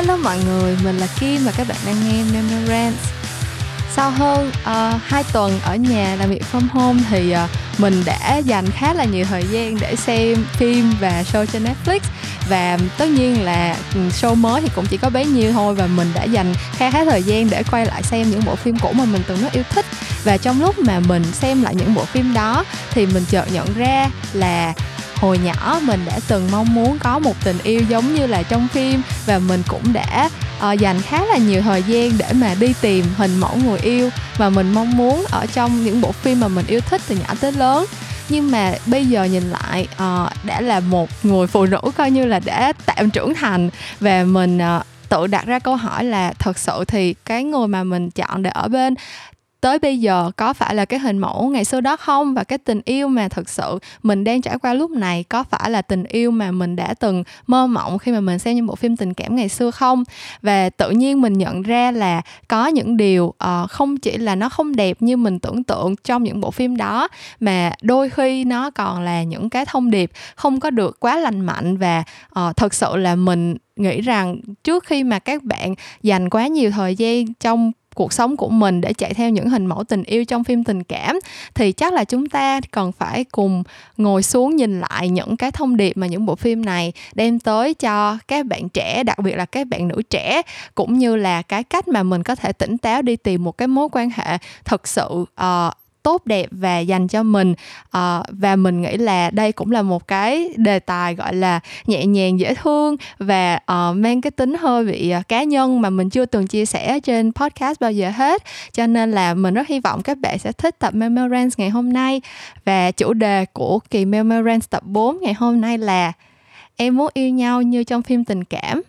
Hello mọi người, mình là Kim và các bạn đang nghe Memorance Sau hơn ờ, uh, 2 tuần ở nhà làm việc from home thì uh, mình đã dành khá là nhiều thời gian để xem phim và show trên Netflix. Và tất nhiên là ừ, show mới thì cũng chỉ có bấy nhiêu thôi và mình đã dành khá khá thời gian để quay lại xem những bộ phim cũ mà mình từng rất yêu thích. Và trong lúc mà mình xem lại những bộ phim đó thì mình chợt nhận ra là hồi nhỏ mình đã từng mong muốn có một tình yêu giống như là trong phim và mình cũng đã uh, dành khá là nhiều thời gian để mà đi tìm hình mẫu người yêu và mình mong muốn ở trong những bộ phim mà mình yêu thích từ nhỏ tới lớn. Nhưng mà bây giờ nhìn lại uh, đã là một người phụ nữ coi như là đã tạm trưởng thành và mình uh, tự đặt ra câu hỏi là thật sự thì cái người mà mình chọn để ở bên tới bây giờ có phải là cái hình mẫu ngày xưa đó không? Và cái tình yêu mà thực sự mình đang trải qua lúc này có phải là tình yêu mà mình đã từng mơ mộng khi mà mình xem những bộ phim tình cảm ngày xưa không? Và tự nhiên mình nhận ra là có những điều uh, không chỉ là nó không đẹp như mình tưởng tượng trong những bộ phim đó mà đôi khi nó còn là những cái thông điệp không có được quá lành mạnh. Và uh, thật sự là mình nghĩ rằng trước khi mà các bạn dành quá nhiều thời gian trong cuộc sống của mình để chạy theo những hình mẫu tình yêu trong phim tình cảm thì chắc là chúng ta cần phải cùng ngồi xuống nhìn lại những cái thông điệp mà những bộ phim này đem tới cho các bạn trẻ đặc biệt là các bạn nữ trẻ cũng như là cái cách mà mình có thể tỉnh táo đi tìm một cái mối quan hệ thực sự uh, tốt đẹp và dành cho mình. À, và mình nghĩ là đây cũng là một cái đề tài gọi là nhẹ nhàng dễ thương và uh, mang cái tính hơi bị uh, cá nhân mà mình chưa từng chia sẻ trên podcast bao giờ hết. Cho nên là mình rất hy vọng các bạn sẽ thích tập Memorance ngày hôm nay. Và chủ đề của kỳ Memorance tập 4 ngày hôm nay là em muốn yêu nhau như trong phim tình cảm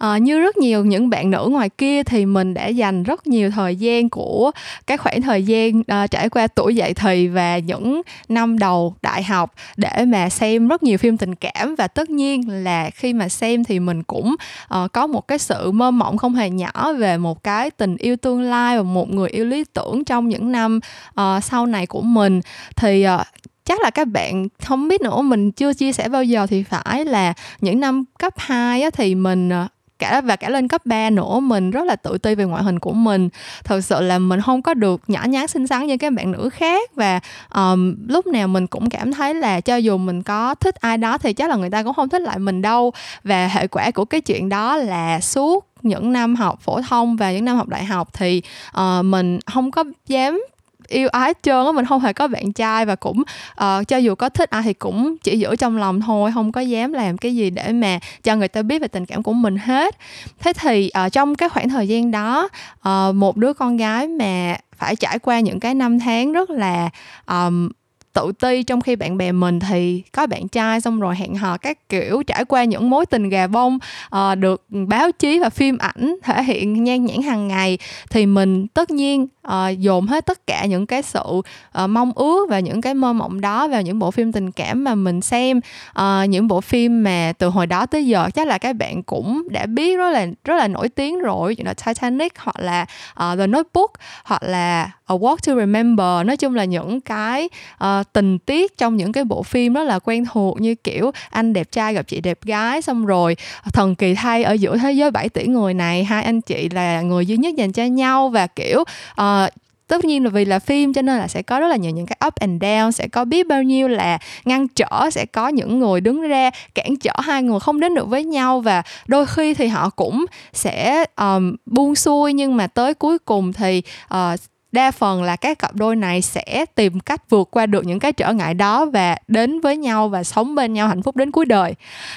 à, như rất nhiều những bạn nữ ngoài kia thì mình đã dành rất nhiều thời gian của cái khoảng thời gian à, trải qua tuổi dậy thì và những năm đầu đại học để mà xem rất nhiều phim tình cảm. Và tất nhiên là khi mà xem thì mình cũng à, có một cái sự mơ mộng không hề nhỏ về một cái tình yêu tương lai và một người yêu lý tưởng trong những năm à, sau này của mình. Thì à, chắc là các bạn không biết nữa mình chưa chia sẻ bao giờ thì phải là những năm cấp 2 á, thì mình cả và cả lên cấp 3 nữa mình rất là tự ti về ngoại hình của mình. Thật sự là mình không có được nhỏ nhắn xinh xắn như các bạn nữ khác và um, lúc nào mình cũng cảm thấy là cho dù mình có thích ai đó thì chắc là người ta cũng không thích lại mình đâu. Và hệ quả của cái chuyện đó là suốt những năm học phổ thông và những năm học đại học thì uh, mình không có dám yêu ái hết trơn á mình không hề có bạn trai và cũng uh, cho dù có thích ai thì cũng chỉ giữ trong lòng thôi không có dám làm cái gì để mà cho người ta biết về tình cảm của mình hết. Thế thì uh, trong cái khoảng thời gian đó uh, một đứa con gái mà phải trải qua những cái năm tháng rất là um, tự ti trong khi bạn bè mình thì có bạn trai xong rồi hẹn hò các kiểu trải qua những mối tình gà bông uh, được báo chí và phim ảnh thể hiện nhan nhãn hàng ngày thì mình tất nhiên uh, dồn hết tất cả những cái sự uh, mong ước và những cái mơ mộng đó vào những bộ phim tình cảm mà mình xem. Uh, những bộ phim mà từ hồi đó tới giờ chắc là các bạn cũng đã biết rất là rất là nổi tiếng rồi như là Titanic hoặc là uh, The Notebook hoặc là A Walk to Remember. Nói chung là những cái uh, tình tiết trong những cái bộ phim rất là quen thuộc như kiểu anh đẹp trai gặp chị đẹp gái xong rồi thần kỳ thay ở giữa thế giới 7 tỷ người này hai anh chị là người duy nhất dành cho nhau và kiểu uh, tất nhiên là vì là phim cho nên là sẽ có rất là nhiều những cái up and down sẽ có biết bao nhiêu là ngăn trở sẽ có những người đứng ra cản trở hai người không đến được với nhau và đôi khi thì họ cũng sẽ um, buông xuôi nhưng mà tới cuối cùng thì uh, đa phần là các cặp đôi này sẽ tìm cách vượt qua được những cái trở ngại đó và đến với nhau và sống bên nhau hạnh phúc đến cuối đời.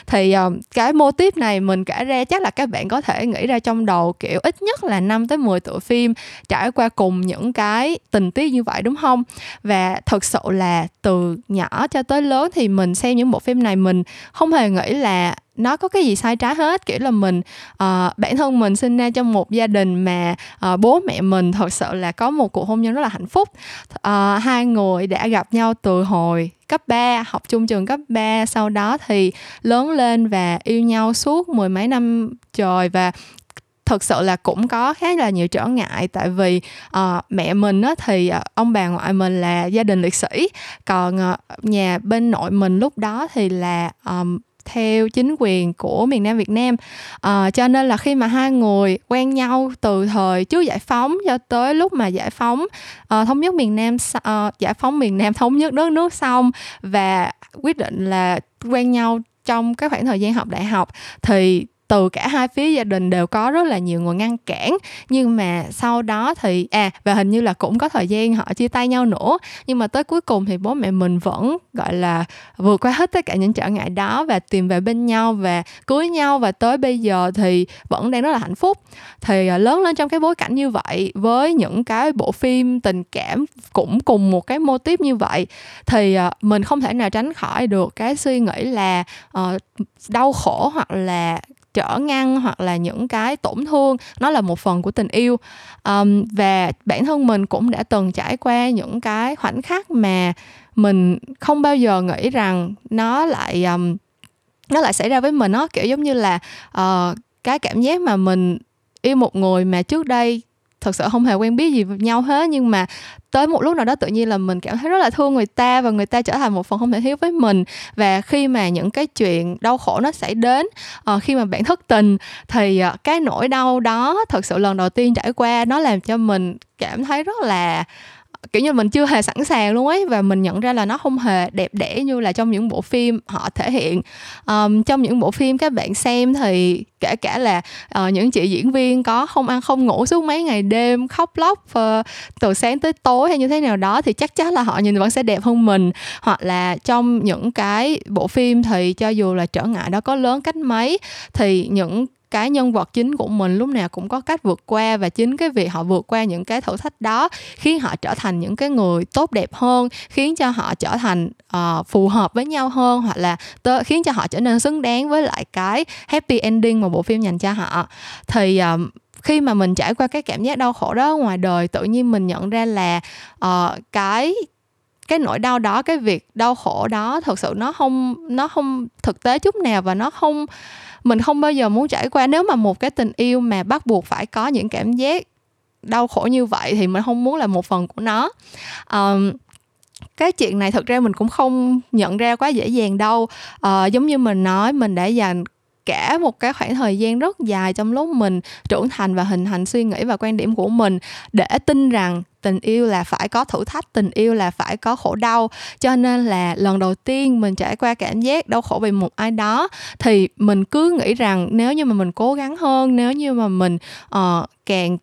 Thì uh, cái mô típ này mình kể ra chắc là các bạn có thể nghĩ ra trong đầu kiểu ít nhất là 5 tới 10 tựa phim trải qua cùng những cái tình tiết như vậy đúng không? Và thực sự là từ nhỏ cho tới lớn thì mình xem những bộ phim này mình không hề nghĩ là nó có cái gì sai trái hết. Kiểu là mình uh, bản thân mình sinh ra trong một gia đình mà uh, bố mẹ mình thật sự là có một cuộc hôn nhân rất là hạnh phúc. Uh, hai người đã gặp nhau từ hồi cấp 3 học chung trường cấp 3 sau đó thì lớn lên và yêu nhau suốt mười mấy năm trời và thực sự là cũng có khá là nhiều trở ngại. Tại vì uh, mẹ mình á, thì uh, ông bà ngoại mình là gia đình liệt sĩ. Còn uh, nhà bên nội mình lúc đó thì là um, theo chính quyền của miền Nam Việt Nam. À, cho nên là khi mà hai người quen nhau từ thời trước giải phóng cho tới lúc mà giải phóng à, thống nhất miền Nam à, giải phóng miền Nam thống nhất đất nước xong và quyết định là quen nhau trong cái khoảng thời gian học đại học thì từ cả hai phía gia đình đều có rất là nhiều người ngăn cản. Nhưng mà sau đó thì à và hình như là cũng có thời gian họ chia tay nhau nữa. Nhưng mà tới cuối cùng thì bố mẹ mình vẫn gọi là vượt qua hết tất cả những trở ngại đó và tìm về bên nhau và cưới nhau. Và tới bây giờ thì vẫn đang rất là hạnh phúc. Thì à, lớn lên trong cái bối cảnh như vậy với những cái bộ phim tình cảm cũng cùng một cái mô tiếp như vậy thì à, mình không thể nào tránh khỏi được cái suy nghĩ là uh, đau khổ hoặc là trở ngăn hoặc là những cái tổn thương nó là một phần của tình yêu. Um, và bản thân mình cũng đã từng trải qua những cái khoảnh khắc mà mình không bao giờ nghĩ rằng nó lại um, nó lại xảy ra với mình nó kiểu giống như là uh, cái cảm giác mà mình yêu một người mà trước đây thật sự không hề quen biết gì với nhau hết nhưng mà tới một lúc nào đó tự nhiên là mình cảm thấy rất là thương người ta và người ta trở thành một phần không thể thiếu với mình. Và khi mà những cái chuyện đau khổ nó xảy đến uh, khi mà bạn thất tình thì uh, cái nỗi đau đó thật sự lần đầu tiên trải qua nó làm cho mình cảm thấy rất là kiểu như mình chưa hề sẵn sàng luôn ấy và mình nhận ra là nó không hề đẹp đẽ như là trong những bộ phim họ thể hiện. Um, trong những bộ phim các bạn xem thì kể cả là uh, những chị diễn viên có không ăn không ngủ suốt mấy ngày đêm khóc lóc uh, từ sáng tới tối hay như thế nào đó thì chắc chắn là họ nhìn vẫn sẽ đẹp hơn mình. Hoặc là trong những cái bộ phim thì cho dù là trở ngại đó có lớn cách mấy thì những cái nhân vật chính của mình lúc nào cũng có cách vượt qua và chính cái việc họ vượt qua những cái thử thách đó khiến họ trở thành những cái người tốt đẹp hơn khiến cho họ trở thành uh, phù hợp với nhau hơn hoặc là tớ, khiến cho họ trở nên xứng đáng với lại cái happy ending mà bộ phim dành cho họ. Thì uh, khi mà mình trải qua cái cảm giác đau khổ đó ngoài đời tự nhiên mình nhận ra là uh, cái cái nỗi đau đó cái việc đau khổ đó thực sự nó không nó không thực tế chút nào và nó không mình không bao giờ muốn trải qua nếu mà một cái tình yêu mà bắt buộc phải có những cảm giác đau khổ như vậy thì mình không muốn là một phần của nó. Um, cái chuyện này thực ra mình cũng không nhận ra quá dễ dàng đâu. Uh, giống như mình nói mình đã dành cả một cái khoảng thời gian rất dài trong lúc mình trưởng thành và hình thành suy nghĩ và quan điểm của mình để tin rằng tình yêu là phải có thử thách tình yêu là phải có khổ đau. Cho nên là lần đầu tiên mình trải qua cảm giác đau khổ vì một ai đó thì mình cứ nghĩ rằng nếu như mà mình cố gắng hơn nếu như mà mình uh, càng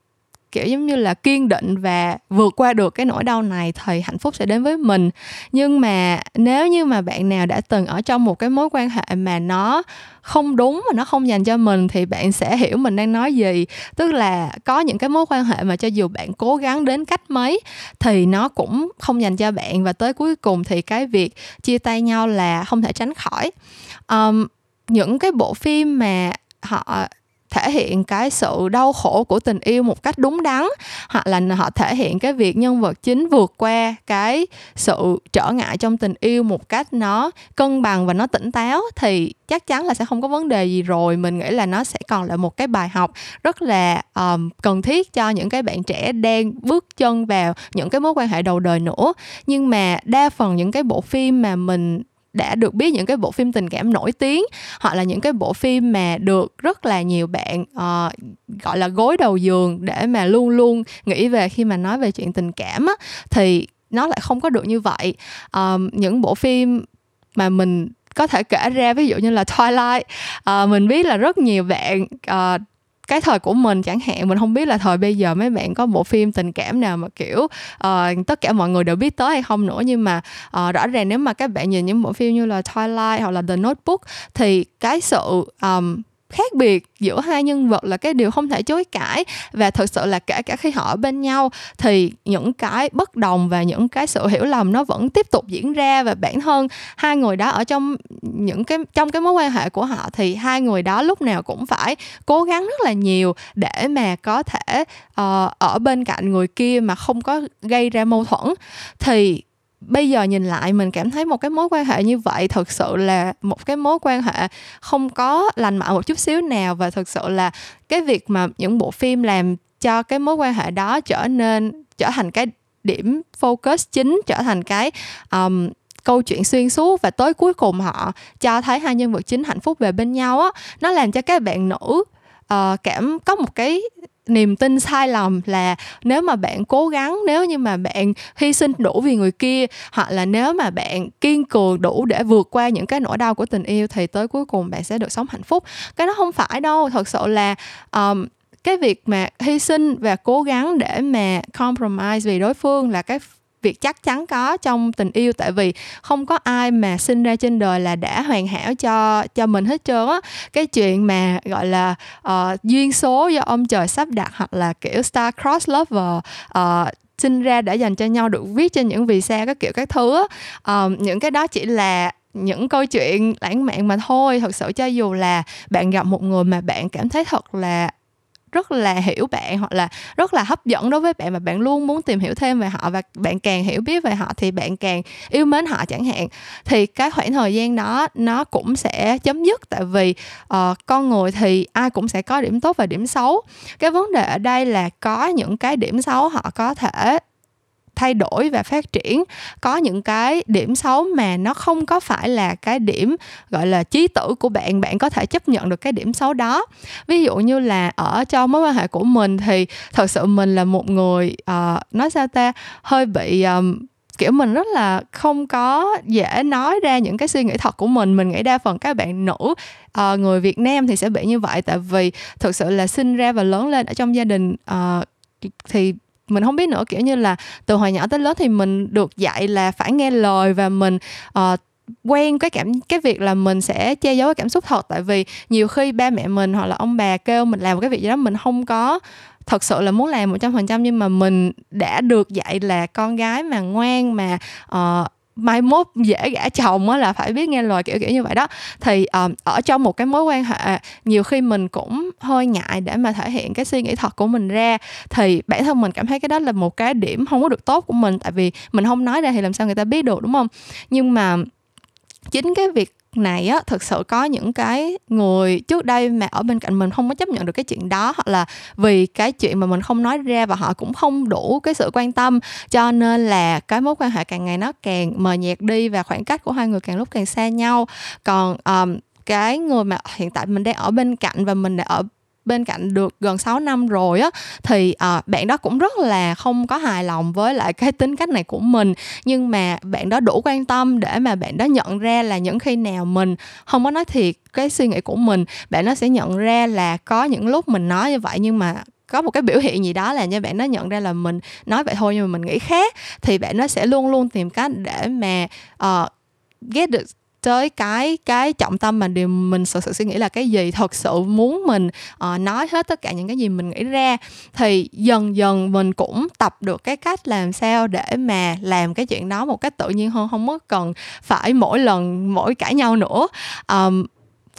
kiểu giống như là kiên định và vượt qua được cái nỗi đau này thì hạnh phúc sẽ đến với mình. Nhưng mà nếu như mà bạn nào đã từng ở trong một cái mối quan hệ mà nó không đúng mà nó không dành cho mình thì bạn sẽ hiểu mình đang nói gì. Tức là có những cái mối quan hệ mà cho dù bạn cố gắng đến cách mấy thì nó cũng không dành cho bạn. Và tới cuối cùng thì cái việc chia tay nhau là không thể tránh khỏi. Um, những cái bộ phim mà họ thể hiện cái sự đau khổ của tình yêu một cách đúng đắn hoặc là họ thể hiện cái việc nhân vật chính vượt qua cái sự trở ngại trong tình yêu một cách nó cân bằng và nó tỉnh táo thì chắc chắn là sẽ không có vấn đề gì rồi. Mình nghĩ là nó sẽ còn là một cái bài học rất là um, cần thiết cho những cái bạn trẻ đang bước chân vào những cái mối quan hệ đầu đời nữa. Nhưng mà đa phần những cái bộ phim mà mình đã được biết những cái bộ phim tình cảm nổi tiếng hoặc là những cái bộ phim mà được rất là nhiều bạn uh, gọi là gối đầu giường để mà luôn luôn nghĩ về khi mà nói về chuyện tình cảm á, thì nó lại không có được như vậy. Um, những bộ phim mà mình có thể kể ra ví dụ như là Twilight uh, mình biết là rất nhiều bạn uh, cái thời của mình chẳng hạn mình không biết là thời bây giờ mấy bạn có bộ phim tình cảm nào mà kiểu uh, tất cả mọi người đều biết tới hay không nữa. Nhưng mà uh, rõ ràng nếu mà các bạn nhìn những bộ phim như là Twilight hoặc là The Notebook thì cái sự um, khác biệt giữa hai nhân vật là cái điều không thể chối cãi và thực sự là kể cả khi họ ở bên nhau thì những cái bất đồng và những cái sự hiểu lầm nó vẫn tiếp tục diễn ra và bản thân hai người đó ở trong những cái trong cái mối quan hệ của họ thì hai người đó lúc nào cũng phải cố gắng rất là nhiều để mà có thể uh, ở bên cạnh người kia mà không có gây ra mâu thuẫn. Thì bây giờ nhìn lại mình cảm thấy một cái mối quan hệ như vậy thực sự là một cái mối quan hệ không có lành mạnh một chút xíu nào và thực sự là cái việc mà những bộ phim làm cho cái mối quan hệ đó trở nên trở thành cái điểm focus chính trở thành cái um, câu chuyện xuyên suốt và tới cuối cùng họ cho thấy hai nhân vật chính hạnh phúc về bên nhau á nó làm cho các bạn nữ uh, cảm có một cái niềm tin sai lầm là nếu mà bạn cố gắng nếu như mà bạn hy sinh đủ vì người kia hoặc là nếu mà bạn kiên cường đủ để vượt qua những cái nỗi đau của tình yêu thì tới cuối cùng bạn sẽ được sống hạnh phúc. Cái đó không phải đâu thật sự là um, cái việc mà hy sinh và cố gắng để mà compromise vì đối phương là cái việc chắc chắn có trong tình yêu tại vì không có ai mà sinh ra trên đời là đã hoàn hảo cho cho mình hết trơn á. Cái chuyện mà gọi là uh, duyên số do ông trời sắp đặt hoặc là kiểu star cross lover uh, sinh ra để dành cho nhau được viết trên những vì sao các kiểu các thứ uh, những cái đó chỉ là những câu chuyện lãng mạn mà thôi. Thật sự cho dù là bạn gặp một người mà bạn cảm thấy thật là rất là hiểu bạn hoặc là rất là hấp dẫn đối với bạn và bạn luôn muốn tìm hiểu thêm về họ và bạn càng hiểu biết về họ thì bạn càng yêu mến họ chẳng hạn. Thì cái khoảng thời gian đó nó cũng sẽ chấm dứt tại vì uh, con người thì ai cũng sẽ có điểm tốt và điểm xấu. Cái vấn đề ở đây là có những cái điểm xấu họ có thể thay đổi và phát triển có những cái điểm xấu mà nó không có phải là cái điểm gọi là trí tử của bạn bạn có thể chấp nhận được cái điểm xấu đó. Ví dụ như là ở trong mối quan hệ của mình thì thật sự mình là một người uh, nói sao ta hơi bị um, kiểu mình rất là không có dễ nói ra những cái suy nghĩ thật của mình. Mình nghĩ đa phần các bạn nữ uh, người Việt Nam thì sẽ bị như vậy. Tại vì thực sự là sinh ra và lớn lên ở trong gia đình uh, thì mình không biết nữa kiểu như là từ hồi nhỏ tới lớn thì mình được dạy là phải nghe lời và mình uh, quen cái cảm cái việc là mình sẽ che giấu cái cảm xúc thật. Tại vì nhiều khi ba mẹ mình hoặc là ông bà kêu mình làm một cái việc gì đó mình không có thật sự là muốn làm một trăm phần trăm nhưng mà mình đã được dạy là con gái mà ngoan mà uh, mai mốt dễ gả chồng á là phải biết nghe lời kiểu kiểu như vậy đó. Thì um, ở trong một cái mối quan hệ nhiều khi mình cũng hơi ngại để mà thể hiện cái suy nghĩ thật của mình ra. Thì bản thân mình cảm thấy cái đó là một cái điểm không có được tốt của mình tại vì mình không nói ra thì làm sao người ta biết được đúng không? Nhưng mà chính cái việc này á thực sự có những cái người trước đây mà ở bên cạnh mình không có chấp nhận được cái chuyện đó hoặc là vì cái chuyện mà mình không nói ra và họ cũng không đủ cái sự quan tâm cho nên là cái mối quan hệ càng ngày nó càng mờ nhạt đi và khoảng cách của hai người càng lúc càng xa nhau. Còn um, cái người mà hiện tại mình đang ở bên cạnh và mình đã ở bên cạnh được gần 6 năm rồi á thì à, bạn đó cũng rất là không có hài lòng với lại cái tính cách này của mình. Nhưng mà bạn đó đủ quan tâm để mà bạn đó nhận ra là những khi nào mình không có nói thiệt cái suy nghĩ của mình bạn nó sẽ nhận ra là có những lúc mình nói như vậy nhưng mà có một cái biểu hiện gì đó là như bạn nó nhận ra là mình nói vậy thôi nhưng mà mình nghĩ khác thì bạn nó sẽ luôn luôn tìm cách để mà uh, get được tới cái cái trọng tâm mà điều mình thực sự suy nghĩ là cái gì thật sự muốn mình uh, nói hết tất cả những cái gì mình nghĩ ra thì dần dần mình cũng tập được cái cách làm sao để mà làm cái chuyện đó một cách tự nhiên hơn không có cần phải mỗi lần mỗi cãi nhau nữa. Um,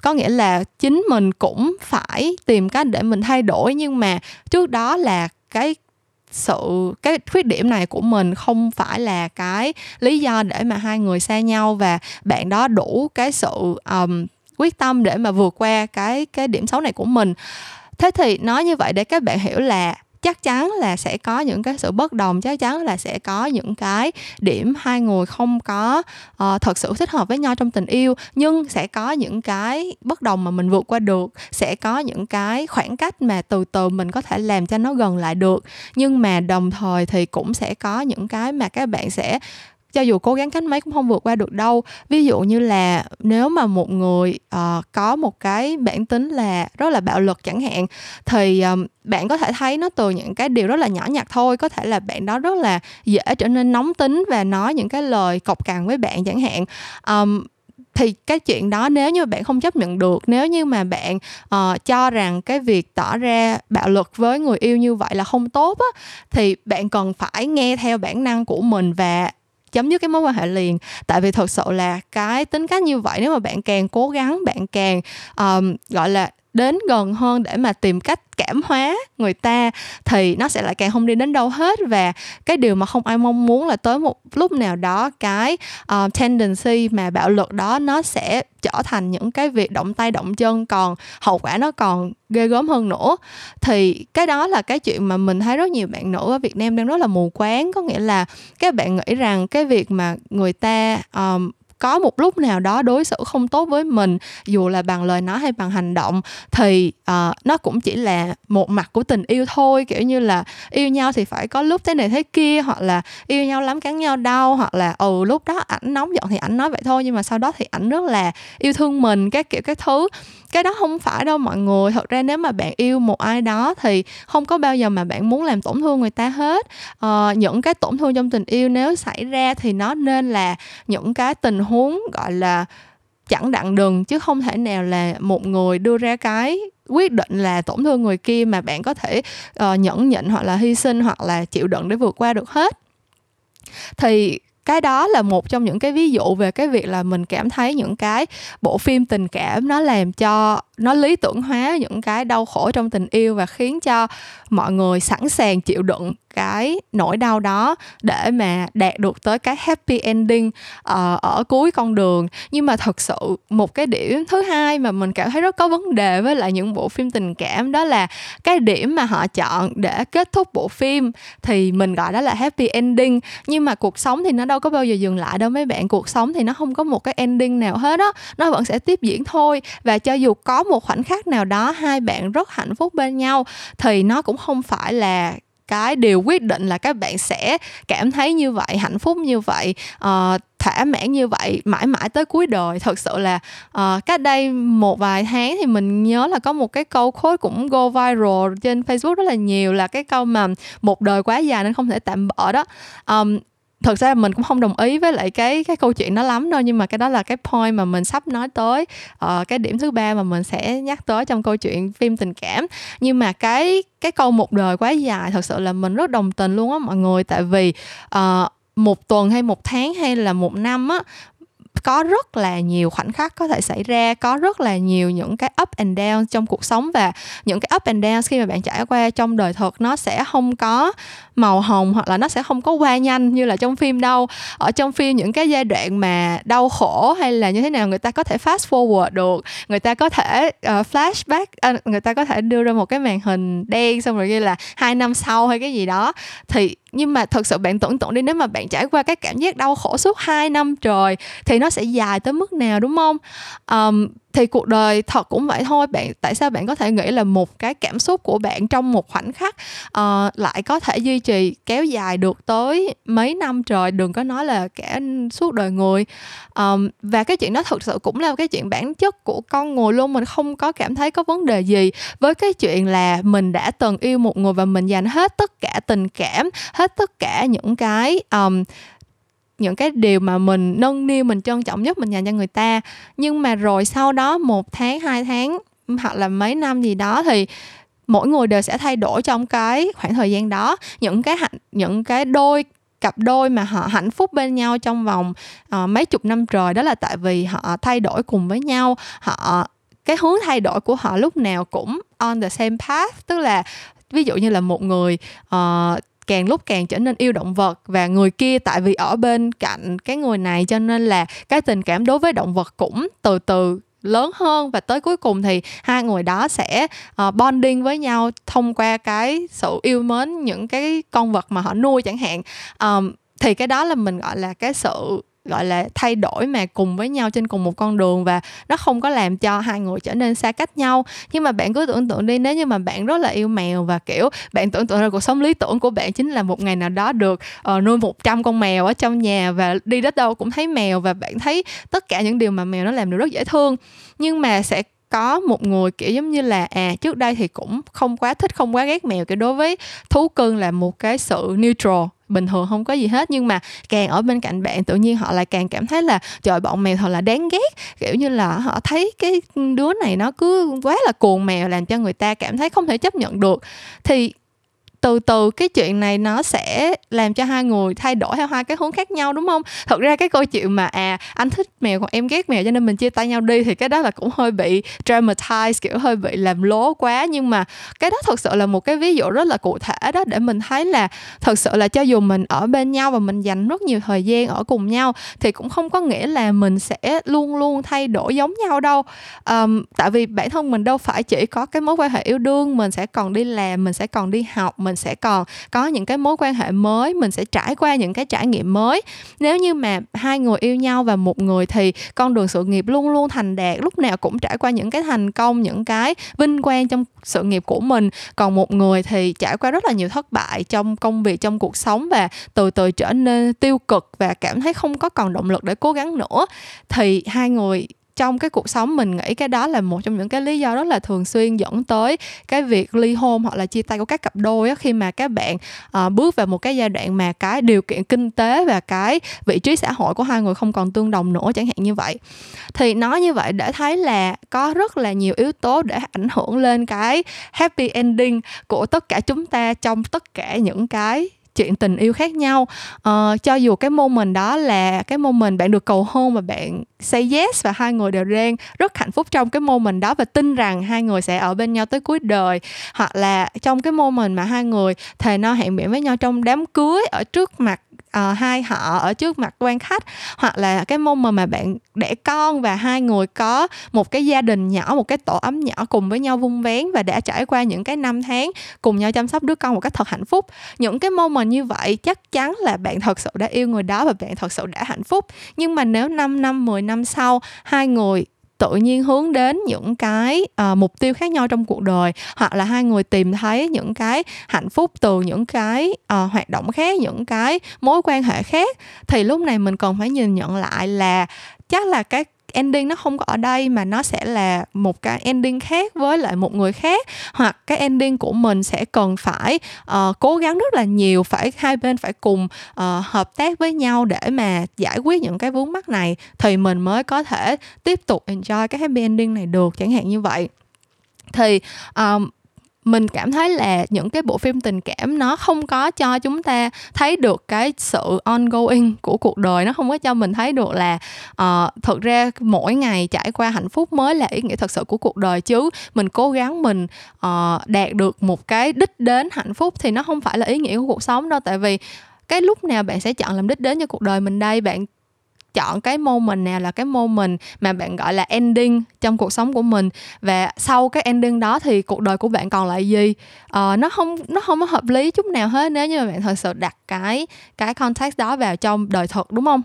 có nghĩa là chính mình cũng phải tìm cách để mình thay đổi nhưng mà trước đó là cái sự cái khuyết điểm này của mình không phải là cái lý do để mà hai người xa nhau và bạn đó đủ cái sự um, quyết tâm để mà vượt qua cái cái điểm xấu này của mình. Thế thì nói như vậy để các bạn hiểu là chắc chắn là sẽ có những cái sự bất đồng chắc chắn là sẽ có những cái điểm hai người không có uh, thật sự thích hợp với nhau trong tình yêu nhưng sẽ có những cái bất đồng mà mình vượt qua được sẽ có những cái khoảng cách mà từ từ mình có thể làm cho nó gần lại được. Nhưng mà đồng thời thì cũng sẽ có những cái mà các bạn sẽ cho dù cố gắng cách mấy cũng không vượt qua được đâu. Ví dụ như là nếu mà một người uh, có một cái bản tính là rất là bạo lực chẳng hạn thì um, bạn có thể thấy nó từ những cái điều rất là nhỏ nhặt thôi. Có thể là bạn đó rất là dễ trở nên nóng tính và nói những cái lời cộc cằn với bạn chẳng hạn. Um, thì cái chuyện đó nếu như bạn không chấp nhận được nếu như mà bạn uh, cho rằng cái việc tỏ ra bạo lực với người yêu như vậy là không tốt á thì bạn cần phải nghe theo bản năng của mình và chấm dứt cái mối quan hệ liền. Tại vì thật sự là cái tính cách như vậy nếu mà bạn càng cố gắng bạn càng um, gọi là đến gần hơn để mà tìm cách cảm hóa người ta thì nó sẽ lại càng không đi đến đâu hết. Và cái điều mà không ai mong muốn là tới một lúc nào đó cái uh, tendency mà bạo lực đó nó sẽ trở thành những cái việc động tay động chân còn hậu quả nó còn ghê gớm hơn nữa. Thì cái đó là cái chuyện mà mình thấy rất nhiều bạn nữ ở Việt Nam đang rất là mù quáng. Có nghĩa là các bạn nghĩ rằng cái việc mà người ta um, có một lúc nào đó đối xử không tốt với mình dù là bằng lời nói hay bằng hành động thì uh, nó cũng chỉ là một mặt của tình yêu thôi. Kiểu như là yêu nhau thì phải có lúc thế này thế kia hoặc là yêu nhau lắm cắn nhau đau hoặc là ừ lúc đó ảnh nóng giận thì ảnh nói vậy thôi nhưng mà sau đó thì ảnh rất là yêu thương mình các kiểu các thứ cái đó không phải đâu mọi người. Thật ra nếu mà bạn yêu một ai đó thì không có bao giờ mà bạn muốn làm tổn thương người ta hết. Uh, những cái tổn thương trong tình yêu nếu xảy ra thì nó nên là những cái tình huống gọi là chẳng đặng đừng chứ không thể nào là một người đưa ra cái quyết định là tổn thương người kia mà bạn có thể uh, nhẫn nhịn hoặc là hy sinh hoặc là chịu đựng để vượt qua được hết. Thì cái đó là một trong những cái ví dụ về cái việc là mình cảm thấy những cái bộ phim tình cảm nó làm cho, nó lý tưởng hóa những cái đau khổ trong tình yêu và khiến cho mọi người sẵn sàng chịu đựng cái nỗi đau đó để mà đạt được tới cái happy ending uh, ở cuối con đường. Nhưng mà thật sự một cái điểm thứ hai mà mình cảm thấy rất có vấn đề với lại những bộ phim tình cảm đó là cái điểm mà họ chọn để kết thúc bộ phim thì mình gọi đó là happy ending. Nhưng mà cuộc sống thì nó đâu có bao giờ dừng lại đâu mấy bạn. Cuộc sống thì nó không có một cái ending nào hết á. Nó vẫn sẽ tiếp diễn thôi. Và cho dù có một khoảnh khắc nào đó hai bạn rất hạnh phúc bên nhau thì nó cũng không phải là cái điều quyết định là các bạn sẽ cảm thấy như vậy hạnh phúc như vậy uh, thỏa mãn như vậy mãi mãi tới cuối đời. Thật sự là uh, cách đây một vài tháng thì mình nhớ là có một cái câu khối cũng go viral trên Facebook rất là nhiều là cái câu mà một đời quá dài nên không thể tạm bỡ đó. Um, thật ra mình cũng không đồng ý với lại cái cái câu chuyện đó lắm đâu nhưng mà cái đó là cái point mà mình sắp nói tới uh, cái điểm thứ ba mà mình sẽ nhắc tới trong câu chuyện phim tình cảm. Nhưng mà cái cái câu một đời quá dài thật sự là mình rất đồng tình luôn á mọi người. Tại vì uh, một tuần hay một tháng hay là một năm á có rất là nhiều khoảnh khắc có thể xảy ra có rất là nhiều những cái up and down trong cuộc sống. Và những cái up and down khi mà bạn trải qua trong đời thực nó sẽ không có màu hồng hoặc là nó sẽ không có qua nhanh như là trong phim đâu. Ở trong phim những cái giai đoạn mà đau khổ hay là như thế nào người ta có thể fast forward được. Người ta có thể uh, flashback uh, người ta có thể đưa ra một cái màn hình đen xong rồi ghi là hai năm sau hay cái gì đó. Thì nhưng mà thật sự bạn tưởng tượng đi nếu mà bạn trải qua cái cảm giác đau khổ suốt 2 năm trời thì nó sẽ dài tới mức nào đúng không? Um, thì cuộc đời thật cũng vậy thôi. Bạn tại sao bạn có thể nghĩ là một cái cảm xúc của bạn trong một khoảnh khắc uh, lại có thể duy trì kéo dài được tới mấy năm trời? Đừng có nói là cả suốt đời người. Um, và cái chuyện đó thực sự cũng là cái chuyện bản chất của con người luôn. Mình không có cảm thấy có vấn đề gì với cái chuyện là mình đã từng yêu một người và mình dành hết tất cả tình cảm hết tất cả những cái um, những cái điều mà mình nâng niu mình trân trọng nhất mình dành cho người ta. Nhưng mà rồi sau đó một tháng hai tháng hoặc là mấy năm gì đó thì mỗi người đều sẽ thay đổi trong cái khoảng thời gian đó. Những cái hạnh những cái đôi cặp đôi mà họ hạnh phúc bên nhau trong vòng uh, mấy chục năm trời đó là tại vì họ thay đổi cùng với nhau. Họ cái hướng thay đổi của họ lúc nào cũng on the same path. Tức là ví dụ như là một người uh, càng lúc càng trở nên yêu động vật và người kia tại vì ở bên cạnh cái người này cho nên là cái tình cảm đối với động vật cũng từ từ lớn hơn và tới cuối cùng thì hai người đó sẽ uh, bonding với nhau thông qua cái sự yêu mến những cái con vật mà họ nuôi chẳng hạn. Um, thì cái đó là mình gọi là cái sự gọi là thay đổi mà cùng với nhau trên cùng một con đường và nó không có làm cho hai người trở nên xa cách nhau. Nhưng mà bạn cứ tưởng tượng đi nếu như mà bạn rất là yêu mèo và kiểu bạn tưởng tượng ra cuộc sống lý tưởng của bạn chính là một ngày nào đó được uh, nuôi 100 con mèo ở trong nhà và đi đến đâu cũng thấy mèo và bạn thấy tất cả những điều mà mèo nó làm được rất dễ thương. Nhưng mà sẽ có một người kiểu giống như là à trước đây thì cũng không quá thích không quá ghét mèo kiểu đối với thú cưng là một cái sự neutral bình thường không có gì hết. Nhưng mà càng ở bên cạnh bạn, tự nhiên họ lại càng cảm thấy là, trời bọn mèo thật là đáng ghét. Kiểu như là họ thấy cái đứa này nó cứ quá là cuồng mèo, làm cho người ta cảm thấy không thể chấp nhận được. Thì từ từ cái chuyện này nó sẽ làm cho hai người thay đổi theo hai cái hướng khác nhau đúng không? Thật ra cái câu chuyện mà à anh thích mèo còn em ghét mèo cho nên mình chia tay nhau đi thì cái đó là cũng hơi bị dramatize kiểu hơi bị làm lố quá. Nhưng mà cái đó thật sự là một cái ví dụ rất là cụ thể đó để mình thấy là thật sự là cho dù mình ở bên nhau và mình dành rất nhiều thời gian ở cùng nhau thì cũng không có nghĩa là mình sẽ luôn luôn thay đổi giống nhau đâu. Um, tại vì bản thân mình đâu phải chỉ có cái mối quan hệ yêu đương mình sẽ còn đi làm mình sẽ còn đi học mình mình sẽ còn có những cái mối quan hệ mới, mình sẽ trải qua những cái trải nghiệm mới. Nếu như mà hai người yêu nhau và một người thì con đường sự nghiệp luôn luôn thành đạt, lúc nào cũng trải qua những cái thành công, những cái vinh quang trong sự nghiệp của mình. Còn một người thì trải qua rất là nhiều thất bại trong công việc, trong cuộc sống và từ từ trở nên tiêu cực và cảm thấy không có còn động lực để cố gắng nữa. Thì hai người trong cái cuộc sống mình nghĩ cái đó là một trong những cái lý do rất là thường xuyên dẫn tới cái việc ly hôn hoặc là chia tay của các cặp đôi á, khi mà các bạn uh, bước vào một cái giai đoạn mà cái điều kiện kinh tế và cái vị trí xã hội của hai người không còn tương đồng nữa chẳng hạn như vậy. Thì nói như vậy để thấy là có rất là nhiều yếu tố để ảnh hưởng lên cái happy ending của tất cả chúng ta trong tất cả những cái chuyện tình yêu khác nhau. Uh, cho dù cái moment đó là cái moment bạn được cầu hôn và bạn say yes và hai người đều đang rất hạnh phúc trong cái moment đó và tin rằng hai người sẽ ở bên nhau tới cuối đời. Hoặc là trong cái moment mà hai người thề no hẹn biển với nhau trong đám cưới ở trước mặt uh, hai họ ở trước mặt quan khách hoặc là cái moment mà bạn đẻ con và hai người có một cái gia đình nhỏ một cái tổ ấm nhỏ cùng với nhau vung vén và đã trải qua những cái năm tháng cùng nhau chăm sóc đứa con một cách thật hạnh phúc. Những cái moment như vậy chắc chắn là bạn thật sự đã yêu người đó và bạn thật sự đã hạnh phúc. Nhưng mà nếu 5 năm 10 năm sau hai người tự nhiên hướng đến những cái uh, mục tiêu khác nhau trong cuộc đời hoặc là hai người tìm thấy những cái hạnh phúc từ những cái uh, hoạt động khác những cái mối quan hệ khác thì lúc này mình cần phải nhìn nhận lại là chắc là cái ending nó không có ở đây mà nó sẽ là một cái ending khác với lại một người khác. Hoặc cái ending của mình sẽ cần phải uh, cố gắng rất là nhiều phải hai bên phải cùng uh, hợp tác với nhau để mà giải quyết những cái vướng mắc này thì mình mới có thể tiếp tục enjoy cái happy ending này được chẳng hạn như vậy. Thì um, mình cảm thấy là những cái bộ phim tình cảm nó không có cho chúng ta thấy được cái sự ongoing của cuộc đời nó không có cho mình thấy được là uh, thực ra mỗi ngày trải qua hạnh phúc mới là ý nghĩa thật sự của cuộc đời chứ mình cố gắng mình uh, đạt được một cái đích đến hạnh phúc thì nó không phải là ý nghĩa của cuộc sống đâu. Tại vì cái lúc nào bạn sẽ chọn làm đích đến cho cuộc đời mình đây? Bạn chọn cái moment nào là cái moment mà bạn gọi là ending trong cuộc sống của mình. Và sau cái ending đó thì cuộc đời của bạn còn lại gì? Uh, nó không nó không có hợp lý chút nào hết nếu như mà bạn thật sự đặt cái cái context đó vào trong đời thực đúng không?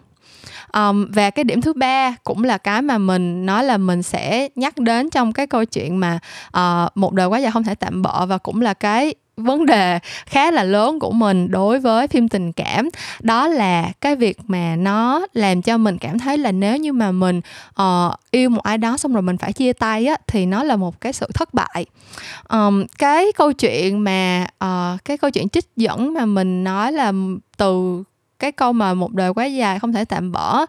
Um, và cái điểm thứ ba cũng là cái mà mình nói là mình sẽ nhắc đến trong cái câu chuyện mà uh, một đời quá dài không thể tạm bỡ và cũng là cái vấn đề khá là lớn của mình đối với phim tình cảm. Đó là cái việc mà nó làm cho mình cảm thấy là nếu như mà mình uh, yêu một ai đó xong rồi mình phải chia tay á thì nó là một cái sự thất bại. Um, cái câu chuyện mà uh, cái câu chuyện trích dẫn mà mình nói là từ cái câu mà một đời quá dài không thể tạm bỏ.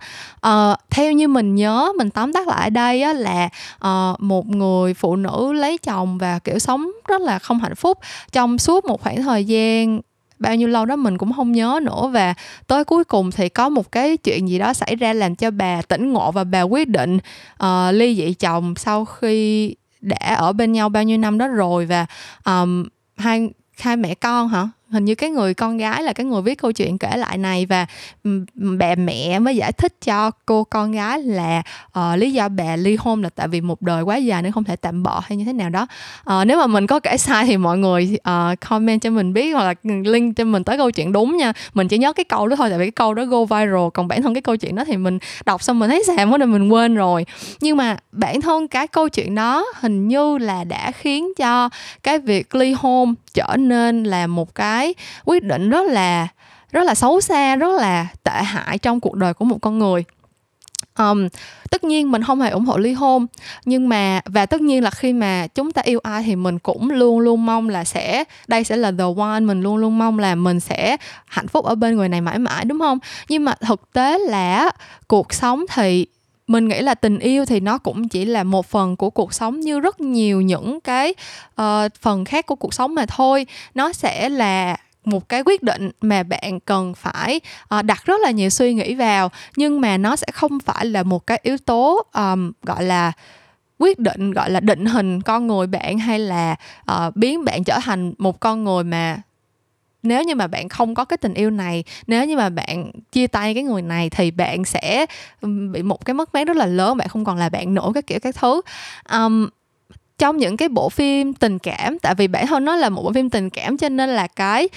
Uh, theo như mình nhớ mình tóm tắt lại đây á, là uh, một người phụ nữ lấy chồng và kiểu sống rất là không hạnh phúc. Trong suốt một khoảng thời gian bao nhiêu lâu đó mình cũng không nhớ nữa và tới cuối cùng thì có một cái chuyện gì đó xảy ra làm cho bà tỉnh ngộ và bà quyết định uh, ly dị chồng sau khi đã ở bên nhau bao nhiêu năm đó rồi và um, hai hai mẹ con hả? Hình như cái người con gái là cái người viết câu chuyện kể lại này và bà mẹ mới giải thích cho cô con gái là uh, lý do bà ly hôn là tại vì một đời quá dài nên không thể tạm bợ hay như thế nào đó. Uh, nếu mà mình có kể sai thì mọi người uh, comment cho mình biết hoặc là link cho mình tới câu chuyện đúng nha. Mình chỉ nhớ cái câu đó thôi tại vì cái câu đó go viral còn bản thân cái câu chuyện đó thì mình đọc xong mình thấy xàm quá nên mình quên rồi. Nhưng mà bản thân cái câu chuyện đó hình như là đã khiến cho cái việc ly hôn trở nên là một cái quyết định rất là rất là xấu xa rất là tệ hại trong cuộc đời của một con người. Um, tất nhiên mình không hề ủng hộ ly hôn nhưng mà và tất nhiên là khi mà chúng ta yêu ai thì mình cũng luôn luôn mong là sẽ đây sẽ là the one mình luôn luôn mong là mình sẽ hạnh phúc ở bên người này mãi mãi đúng không? Nhưng mà thực tế là cuộc sống thì mình nghĩ là tình yêu thì nó cũng chỉ là một phần của cuộc sống như rất nhiều những cái uh, phần khác của cuộc sống mà thôi. Nó sẽ là một cái quyết định mà bạn cần phải uh, đặt rất là nhiều suy nghĩ vào nhưng mà nó sẽ không phải là một cái yếu tố um, gọi là quyết định gọi là định hình con người bạn hay là uh, biến bạn trở thành một con người mà nếu như mà bạn không có cái tình yêu này nếu như mà bạn chia tay cái người này thì bạn sẽ bị một cái mất mát rất là lớn bạn không còn là bạn nữa các kiểu các thứ. Um, trong những cái bộ phim tình cảm tại vì bản thân nó là một bộ phim tình cảm cho nên là cái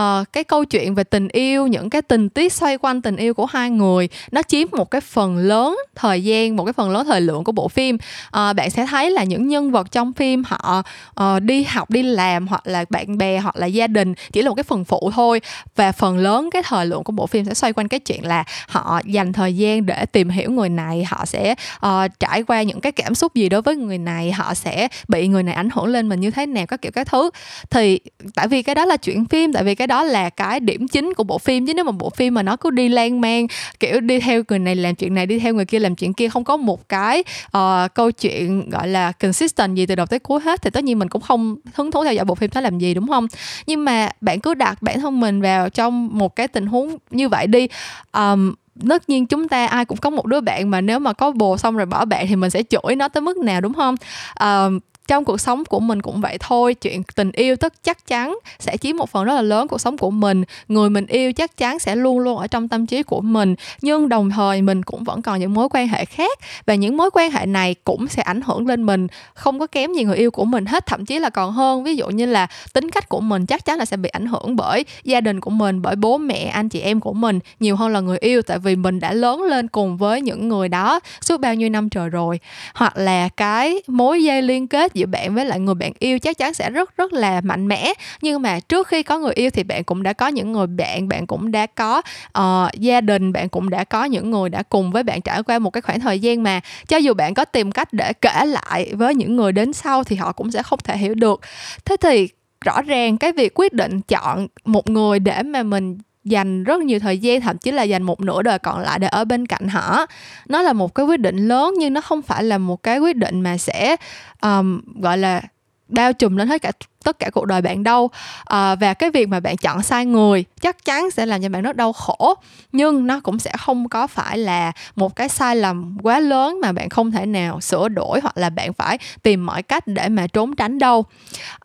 uh, cái câu chuyện về tình yêu những cái tình tiết xoay quanh tình yêu của hai người nó chiếm một cái phần lớn thời gian một cái phần lớn thời lượng của bộ phim. Uh, bạn sẽ thấy là những nhân vật trong phim họ uh, đi học đi làm hoặc là bạn bè hoặc là gia đình chỉ là một cái phần phụ thôi. Và phần lớn cái thời lượng của bộ phim sẽ xoay quanh cái chuyện là họ dành thời gian để tìm hiểu người này họ sẽ uh, trải qua những cái cảm xúc gì đối với người này họ sẽ bị người này ảnh hưởng lên mình như thế nào các kiểu các thứ. Thì tại vì cái đó là chuyện phim tại vì cái đó là cái điểm chính của bộ phim. Chứ nếu mà bộ phim mà nó cứ đi lan man kiểu đi theo người này làm chuyện này đi theo người kia làm chuyện kia không có một cái uh, câu chuyện gọi là consistent gì từ đầu tới cuối hết thì tất nhiên mình cũng không hứng thú theo dõi bộ phim đó làm gì đúng không? Nhưng mà bạn cứ đặt bản thân mình vào trong một cái tình huống như vậy đi um, tất nhiên chúng ta ai cũng có một đứa bạn mà nếu mà có bồ xong rồi bỏ bạn thì mình sẽ chửi nó tới mức nào đúng không? Uh, trong cuộc sống của mình cũng vậy thôi, chuyện tình yêu tất chắc chắn sẽ chiếm một phần rất là lớn cuộc sống của mình. Người mình yêu chắc chắn sẽ luôn luôn ở trong tâm trí của mình, nhưng đồng thời mình cũng vẫn còn những mối quan hệ khác và những mối quan hệ này cũng sẽ ảnh hưởng lên mình, không có kém gì người yêu của mình hết, thậm chí là còn hơn. Ví dụ như là tính cách của mình chắc chắn là sẽ bị ảnh hưởng bởi gia đình của mình, bởi bố mẹ, anh chị em của mình, nhiều hơn là người yêu, tại vì mình đã lớn lên cùng với những người đó suốt bao nhiêu năm trời rồi. Hoặc là cái mối dây liên kết giữa bạn với lại người bạn yêu chắc chắn sẽ rất rất là mạnh mẽ. Nhưng mà trước khi có người yêu thì bạn cũng đã có những người bạn bạn cũng đã có uh, gia đình bạn cũng đã có những người đã cùng với bạn trải qua một cái khoảng thời gian mà cho dù bạn có tìm cách để kể lại với những người đến sau thì họ cũng sẽ không thể hiểu được. Thế thì rõ ràng cái việc quyết định chọn một người để mà mình dành rất nhiều thời gian thậm chí là dành một nửa đời còn lại để ở bên cạnh họ. Nó là một cái quyết định lớn nhưng nó không phải là một cái quyết định mà sẽ um, gọi là bao trùm lên hết cả tất cả cuộc đời bạn đâu. À, và cái việc mà bạn chọn sai người chắc chắn sẽ làm cho bạn rất đau khổ. Nhưng nó cũng sẽ không có phải là một cái sai lầm quá lớn mà bạn không thể nào sửa đổi hoặc là bạn phải tìm mọi cách để mà trốn tránh đâu.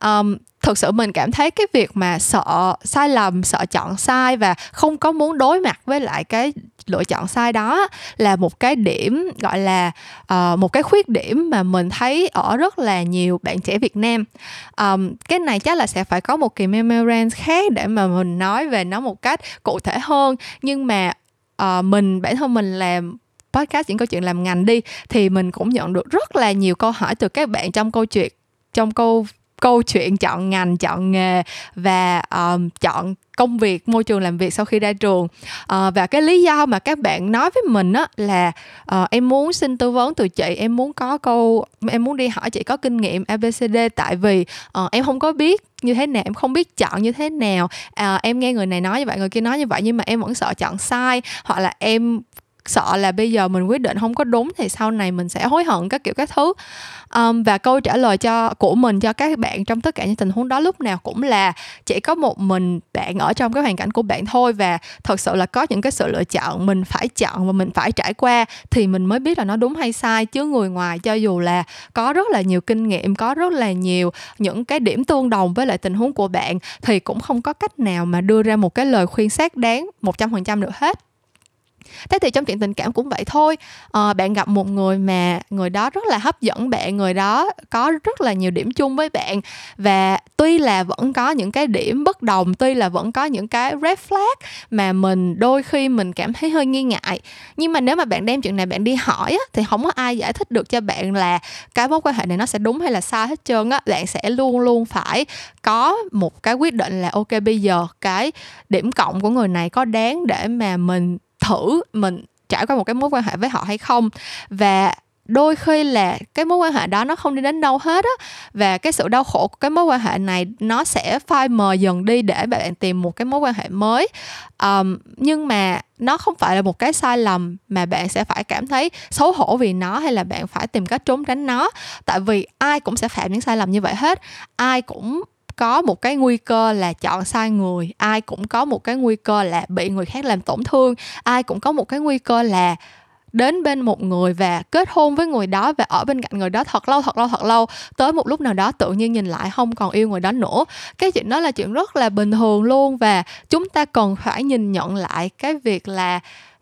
Um, thực sự mình cảm thấy cái việc mà sợ sai lầm sợ chọn sai và không có muốn đối mặt với lại cái lựa chọn sai đó là một cái điểm gọi là uh, một cái khuyết điểm mà mình thấy ở rất là nhiều bạn trẻ Việt Nam. Um, cái này chắc là sẽ phải có một kỳ memorand khác để mà mình nói về nó một cách cụ thể hơn. Nhưng mà uh, mình bản thân mình làm podcast những câu chuyện làm ngành đi thì mình cũng nhận được rất là nhiều câu hỏi từ các bạn trong câu chuyện trong câu câu chuyện chọn ngành chọn nghề và um, chọn công việc môi trường làm việc sau khi ra trường. Uh, và cái lý do mà các bạn nói với mình á là uh, em muốn xin tư vấn từ chị em muốn có câu em muốn đi hỏi chị có kinh nghiệm abcd tại vì uh, em không có biết như thế nào em không biết chọn như thế nào. À, em nghe người này nói như vậy người kia nói như vậy nhưng mà em vẫn sợ chọn sai hoặc là em sợ là bây giờ mình quyết định không có đúng thì sau này mình sẽ hối hận các kiểu các thứ. Um, và câu trả lời cho của mình cho các bạn trong tất cả những tình huống đó lúc nào cũng là chỉ có một mình bạn ở trong cái hoàn cảnh của bạn thôi và thật sự là có những cái sự lựa chọn mình phải chọn và mình phải trải qua thì mình mới biết là nó đúng hay sai. Chứ người ngoài cho dù là có rất là nhiều kinh nghiệm có rất là nhiều những cái điểm tương đồng với lại tình huống của bạn thì cũng không có cách nào mà đưa ra một cái lời khuyên xác đáng một trăm phần trăm được hết thế thì trong chuyện tình cảm cũng vậy thôi. À, bạn gặp một người mà người đó rất là hấp dẫn bạn người đó có rất là nhiều điểm chung với bạn. Và tuy là vẫn có những cái điểm bất đồng tuy là vẫn có những cái red flag mà mình đôi khi mình cảm thấy hơi nghi ngại. Nhưng mà nếu mà bạn đem chuyện này bạn đi hỏi á, thì không có ai giải thích được cho bạn là cái mối quan hệ này nó sẽ đúng hay là sai hết trơn á. Bạn sẽ luôn luôn phải có một cái quyết định là ok bây giờ cái điểm cộng của người này có đáng để mà mình thử mình trải qua một cái mối quan hệ với họ hay không. Và đôi khi là cái mối quan hệ đó nó không đi đến đâu hết á. Và cái sự đau khổ của cái mối quan hệ này nó sẽ phai mờ dần đi để bạn tìm một cái mối quan hệ mới. Um, nhưng mà nó không phải là một cái sai lầm mà bạn sẽ phải cảm thấy xấu hổ vì nó hay là bạn phải tìm cách trốn tránh nó. Tại vì ai cũng sẽ phạm những sai lầm như vậy hết. Ai cũng có một cái nguy cơ là chọn sai người, ai cũng có một cái nguy cơ là bị người khác làm tổn thương, ai cũng có một cái nguy cơ là đến bên một người và kết hôn với người đó và ở bên cạnh người đó thật lâu thật lâu thật lâu. Tới một lúc nào đó tự nhiên nhìn lại không còn yêu người đó nữa. Cái chuyện đó là chuyện rất là bình thường luôn và chúng ta cần phải nhìn nhận lại cái việc là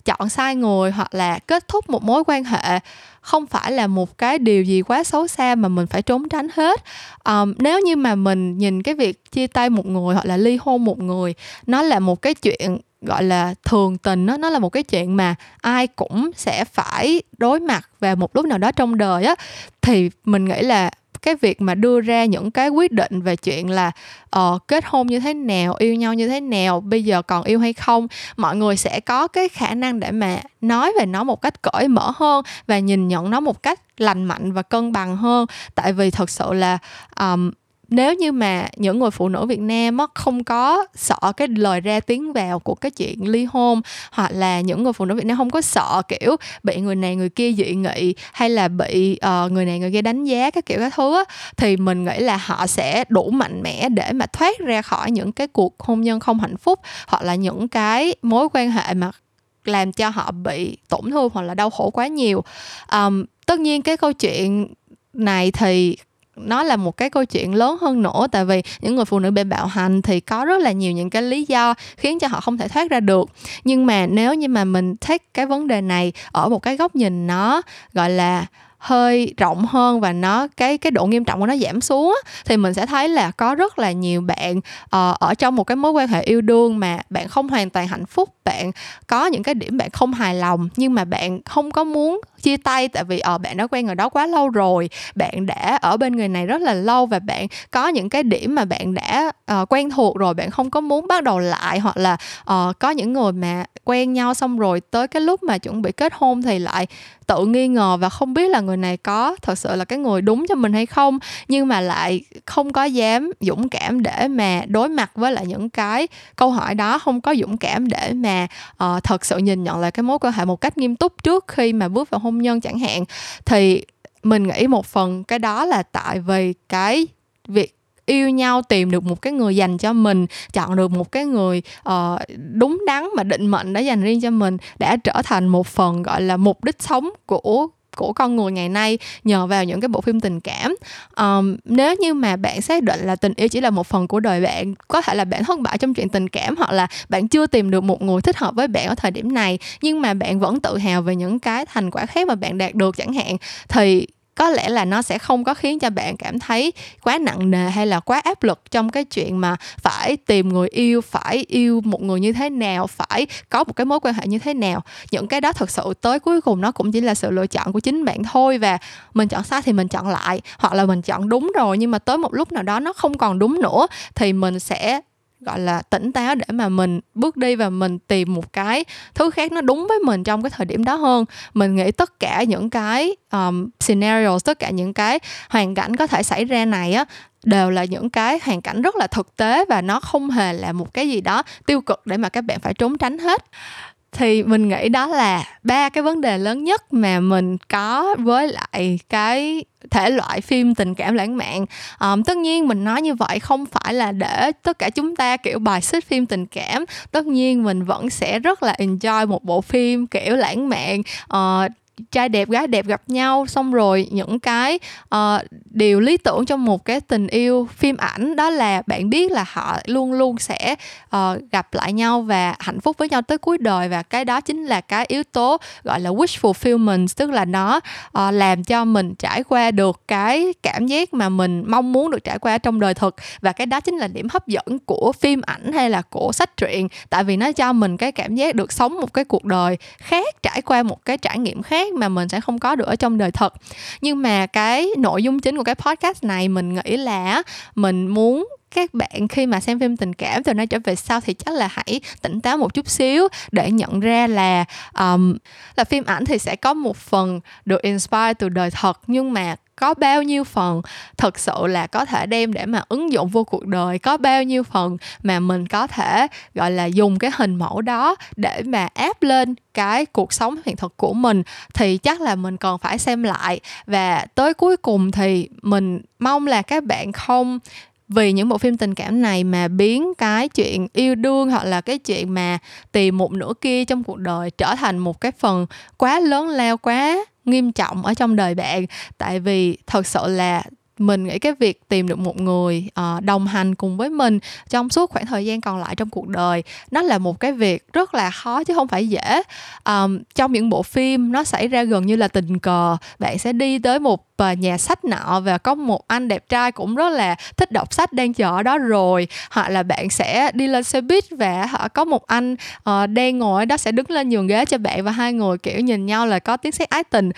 chọn sai người hoặc là kết thúc một mối quan hệ không phải là một cái điều gì quá xấu xa mà mình phải trốn tránh hết. Um, nếu như mà mình nhìn cái việc chia tay một người hoặc là ly hôn một người nó là một cái chuyện gọi là thường tình đó, nó là một cái chuyện mà ai cũng sẽ phải đối mặt vào một lúc nào đó trong đời á thì mình nghĩ là cái việc mà đưa ra những cái quyết định về chuyện là uh, kết hôn như thế nào yêu nhau như thế nào bây giờ còn yêu hay không mọi người sẽ có cái khả năng để mà nói về nó một cách cởi mở hơn và nhìn nhận nó một cách lành mạnh và cân bằng hơn. Tại vì thật sự là um, nếu như mà những người phụ nữ Việt Nam á, không có sợ cái lời ra tiếng vào của cái chuyện ly hôn hoặc là những người phụ nữ Việt Nam không có sợ kiểu bị người này người kia dị nghị hay là bị uh, người này người kia đánh giá các kiểu các thứ á, thì mình nghĩ là họ sẽ đủ mạnh mẽ để mà thoát ra khỏi những cái cuộc hôn nhân không hạnh phúc hoặc là những cái mối quan hệ mà làm cho họ bị tổn thương hoặc là đau khổ quá nhiều. Um, tất nhiên cái câu chuyện này thì nó là một cái câu chuyện lớn hơn nữa, tại vì những người phụ nữ bị bạo hành thì có rất là nhiều những cái lý do khiến cho họ không thể thoát ra được. Nhưng mà nếu như mà mình take cái vấn đề này ở một cái góc nhìn nó, gọi là hơi rộng hơn và nó cái cái độ nghiêm trọng của nó giảm xuống thì mình sẽ thấy là có rất là nhiều bạn uh, ở trong một cái mối quan hệ yêu đương mà bạn không hoàn toàn hạnh phúc bạn có những cái điểm bạn không hài lòng nhưng mà bạn không có muốn chia tay tại vì ở ờ, uh, bạn đã quen người đó quá lâu rồi bạn đã ở bên người này rất là lâu và bạn có những cái điểm mà bạn đã uh, quen thuộc rồi bạn không có muốn bắt đầu lại hoặc là uh, có những người mà quen nhau xong rồi tới cái lúc mà chuẩn bị kết hôn thì lại tự nghi ngờ và không biết là người này có thật sự là cái người đúng cho mình hay không. Nhưng mà lại không có dám dũng cảm để mà đối mặt với lại những cái câu hỏi đó không có dũng cảm để mà uh, thật sự nhìn nhận lại cái mối quan hệ một cách nghiêm túc trước khi mà bước vào hôn nhân chẳng hạn. Thì mình nghĩ một phần cái đó là tại vì cái việc yêu nhau tìm được một cái người dành cho mình chọn được một cái người uh, đúng đắn mà định mệnh đã dành riêng cho mình đã trở thành một phần gọi là mục đích sống của của con người ngày nay nhờ vào những cái bộ phim tình cảm. Um, nếu như mà bạn xác định là tình yêu chỉ là một phần của đời bạn có thể là bạn thất bại trong chuyện tình cảm hoặc là bạn chưa tìm được một người thích hợp với bạn ở thời điểm này nhưng mà bạn vẫn tự hào về những cái thành quả khác mà bạn đạt được chẳng hạn thì có lẽ là nó sẽ không có khiến cho bạn cảm thấy quá nặng nề hay là quá áp lực trong cái chuyện mà phải tìm người yêu, phải yêu một người như thế nào, phải có một cái mối quan hệ như thế nào. Những cái đó thật sự tới cuối cùng nó cũng chỉ là sự lựa chọn của chính bạn thôi và mình chọn sai thì mình chọn lại, hoặc là mình chọn đúng rồi nhưng mà tới một lúc nào đó nó không còn đúng nữa thì mình sẽ gọi là tỉnh táo để mà mình bước đi và mình tìm một cái thứ khác nó đúng với mình trong cái thời điểm đó hơn. Mình nghĩ tất cả những cái um, scenarios tất cả những cái hoàn cảnh có thể xảy ra này á đều là những cái hoàn cảnh rất là thực tế và nó không hề là một cái gì đó tiêu cực để mà các bạn phải trốn tránh hết thì mình nghĩ đó là ba cái vấn đề lớn nhất mà mình có với lại cái thể loại phim tình cảm lãng mạn. Um, tất nhiên mình nói như vậy không phải là để tất cả chúng ta kiểu bài xích phim tình cảm. Tất nhiên mình vẫn sẽ rất là enjoy một bộ phim kiểu lãng mạn. Uh, trai đẹp gái đẹp gặp nhau xong rồi những cái uh, điều lý tưởng trong một cái tình yêu phim ảnh đó là bạn biết là họ luôn luôn sẽ uh, gặp lại nhau và hạnh phúc với nhau tới cuối đời và cái đó chính là cái yếu tố gọi là wish fulfillment tức là nó uh, làm cho mình trải qua được cái cảm giác mà mình mong muốn được trải qua trong đời thực. Và cái đó chính là điểm hấp dẫn của phim ảnh hay là của sách truyện tại vì nó cho mình cái cảm giác được sống một cái cuộc đời khác trải qua một cái trải nghiệm khác mà mình sẽ không có được ở trong đời thật. Nhưng mà cái nội dung chính của cái podcast này mình nghĩ là mình muốn các bạn khi mà xem phim tình cảm từ nay trở về sau thì chắc là hãy tỉnh táo một chút xíu để nhận ra là um, là phim ảnh thì sẽ có một phần được inspire từ đời thật. Nhưng mà có bao nhiêu phần thực sự là có thể đem để mà ứng dụng vô cuộc đời, có bao nhiêu phần mà mình có thể, gọi là, dùng cái hình mẫu đó để mà áp lên cái cuộc sống hiện thực của mình, thì chắc là mình còn phải xem lại. Và tới cuối cùng thì mình mong là các bạn không, vì những bộ phim tình cảm này mà biến cái chuyện yêu đương hoặc là cái chuyện mà tìm một nửa kia trong cuộc đời trở thành một cái phần quá lớn lao, quá nghiêm trọng ở trong đời bạn. Tại vì thật sự là mình nghĩ cái việc tìm được một người uh, đồng hành cùng với mình trong suốt khoảng thời gian còn lại trong cuộc đời nó là một cái việc rất là khó chứ không phải dễ. Um, trong những bộ phim nó xảy ra gần như là tình cờ. Bạn sẽ đi tới một uh, nhà sách nọ và có một anh đẹp trai cũng rất là thích đọc sách đang chờ ở đó rồi. Hoặc là bạn sẽ đi lên xe buýt và họ có một anh uh, đang ngồi đó sẽ đứng lên nhường ghế cho bạn và hai người kiểu nhìn nhau là có tiếng sét ái tình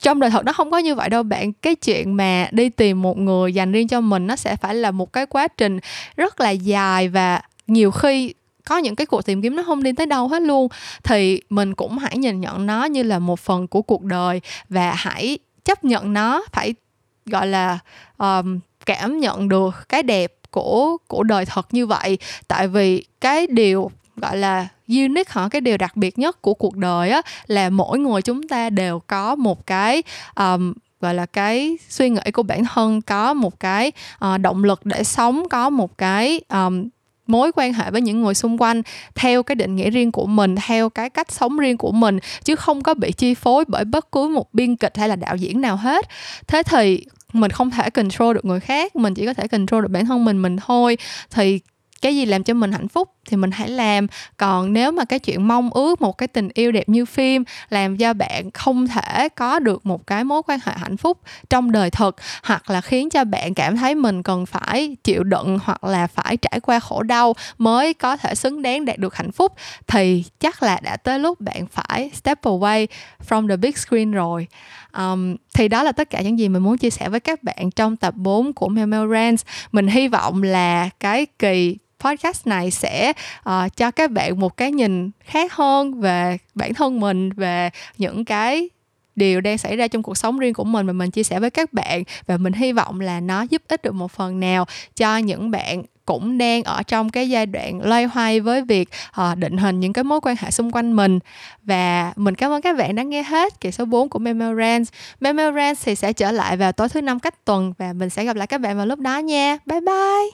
trong đời thật nó không có như vậy đâu bạn. Cái chuyện mà đi tìm một người dành riêng cho mình nó sẽ phải là một cái quá trình rất là dài và nhiều khi có những cái cuộc tìm kiếm nó không đi tới đâu hết luôn. Thì mình cũng hãy nhìn nhận nó như là một phần của cuộc đời và hãy chấp nhận nó phải gọi là um, cảm nhận được cái đẹp của của đời thật như vậy. Tại vì cái điều gọi là unique hả? Cái điều đặc biệt nhất của cuộc đời á là mỗi người chúng ta đều có một cái um, gọi là cái suy nghĩ của bản thân có một cái uh, động lực để sống có một cái um, mối quan hệ với những người xung quanh theo cái định nghĩa riêng của mình theo cái cách sống riêng của mình chứ không có bị chi phối bởi bất cứ một biên kịch hay là đạo diễn nào hết. Thế thì mình không thể control được người khác mình chỉ có thể control được bản thân mình mình thôi. Thì cái gì làm cho mình hạnh phúc? Thì mình hãy làm. Còn nếu mà cái chuyện mong ước một cái tình yêu đẹp như phim làm cho bạn không thể có được một cái mối quan hệ hạnh phúc trong đời thực hoặc là khiến cho bạn cảm thấy mình cần phải chịu đựng hoặc là phải trải qua khổ đau mới có thể xứng đáng đạt được hạnh phúc thì chắc là đã tới lúc bạn phải step away from the big screen rồi. Um, thì đó là tất cả những gì mình muốn chia sẻ với các bạn trong tập 4 của Mel Rants. Mình hy vọng là cái kỳ podcast này sẽ uh, cho các bạn một cái nhìn khác hơn về bản thân mình về những cái điều đang xảy ra trong cuộc sống riêng của mình mà mình chia sẻ với các bạn và mình hy vọng là nó giúp ích được một phần nào cho những bạn cũng đang ở trong cái giai đoạn loay hoay với việc uh, định hình những cái mối quan hệ xung quanh mình và mình cảm ơn các bạn đã nghe hết kỳ số 4 của Memo Rants. Memo thì sẽ trở lại vào tối thứ năm cách tuần và mình sẽ gặp lại các bạn vào lúc đó nha. Bye bye.